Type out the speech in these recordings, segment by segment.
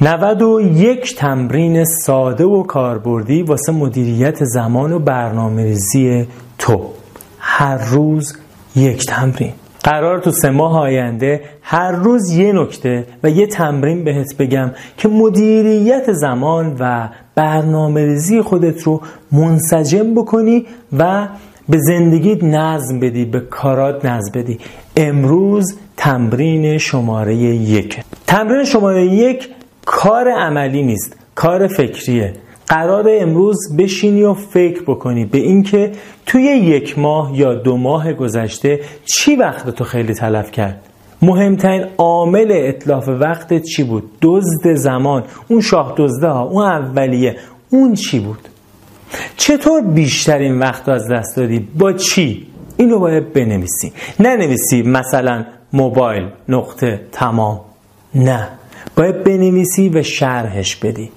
91 تمرین ساده و کاربردی واسه مدیریت زمان و برنامه ریزی تو. هر روز یک تمرین. قرار تو سه ماه آینده هر روز یه نکته و یه تمرین بهت بگم که مدیریت زمان و برنامه ریزی خودت رو منسجم بکنی و به زندگیت نظم بدی به کارات نظم بدی. امروز تمرین شماره یک. تمرین شماره یک کار عملی نیست کار فکریه. قرار امروز بشینی و فکر بکنی به اینکه توی یک ماه یا دو ماه گذشته چی وقت تو خیلی تلف کرد؟ مهمترین عامل اطلاف وقت چی بود؟ دزد زمان. اون شاه دزده ها اون اولیه. اون چی بود؟ چطور بیشترین وقت از دست دادی؟ با چی؟ اینو باید بنویسی. ننویسی مثلا موبایل نقطه تمام. نه. باید بنویسی و شرحش بدی.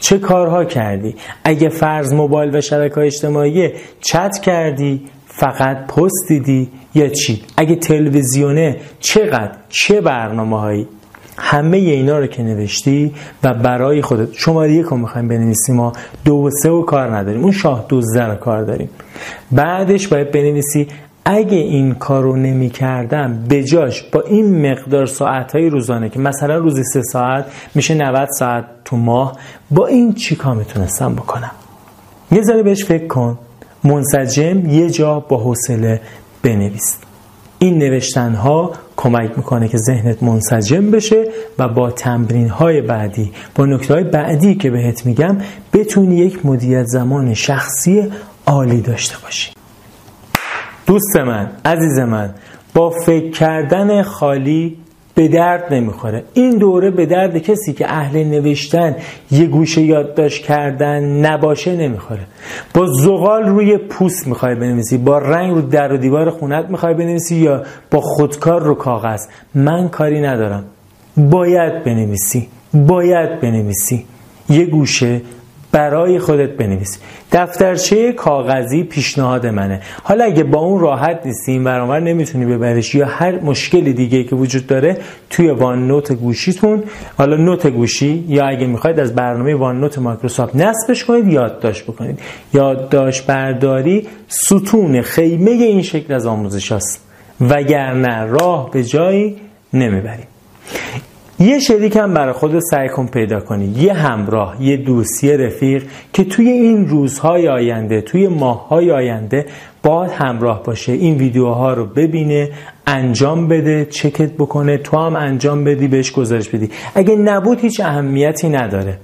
چه کارها کردی؟ اگه فرض موبایل و شبکه اجتماعی چت کردی فقط پست دیدی یا چی؟ اگه تلویزیونه چقدر؟ چه برنامه هایی همه اینا رو که نوشتی و برای خودت. شماره یک رو می‌خوایم بنویسیم ما. دو و سه و کار نداریم. اون شاه دوزده رو کار داریم. بعدش باید بنویسی اگه این کارو نمی کردم بجاش با این مقدار ساعت های روزانه که مثلا روزی سه ساعت میشه 90 ساعت تو ماه با این چی کار می‌تونستم بکنم؟ یه ذره بهش فکر کن. منسجم یه جا با حوصله بنویس. این نوشتن ها کمک می‌کنه که ذهنت منسجم بشه و با تمرین های بعدی با نکته های بعدی که بهت میگم بتونی یک مدیریت زمان شخصی عالی داشته باشی. دوست من عزیز من با فکر کردن خالی به درد نمی‌خوره. این دوره به درد کسی که اهل نوشتن یه گوشه یادداشت کردن نباشه نمی‌خوره. با زغال روی پوست می‌خوای بنویسی با رنگ رو در و دیوار خونت می‌خوای بنویسی یا با خودکار رو کاغذ. من کاری ندارم. باید بنویسی باید بنویسی. یه گوشه برای خودت بنویس. دفترچه کاغذی پیشنهاد منه. حالا اگه با اون راحت نیستی این برانور نمی‌تونی ببریش یا هر مشکل دیگه که وجود داره توی وان نوت گوشیتون حالا نوت گوشی یا اگه می‌خواید از برنامه وان نوت مایکروسافت نصبش کنید یادداشت بکنید. یادداشت برداری ستون خیمه این شکل از آموزش هست وگرنه راه به جایی نمی‌برید. یه شریک هم برای خود سعی کن پیدا کنی. یه همراه یه دوست یه رفیق که توی این روزهای آینده توی ماههای آینده باید همراه باشه. این ویدیوها رو ببینه انجام بده چکت بکنه تو هم انجام بدی بهش گزارش بدی. اگه نبود هیچ اهمیتی نداره.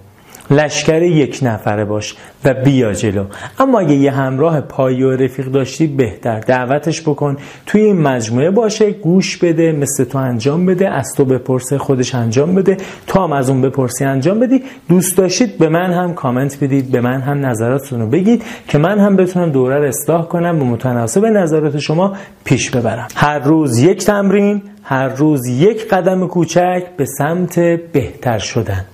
لشکر یک نفره باش و بیا جلو. اما اگه یه همراه پایی و رفیق داشتی بهتر. دعوتش بکن. توی این مجموعه باشه گوش بده مثل تو انجام بده از تو بپرسه خودش انجام بده. تو هم از اون بپرسی انجام بدی. دوست داشتید به من هم کامنت بدید به من هم نظراتتون رو بگید که من هم بتونم دوره رو اصلاح کنم به متناسب نظرات شما پیش ببرم. هر روز یک تمرین هر روز یک قدم کوچک به سمت بهتر شدن.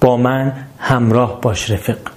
با من همراه باش رفیق.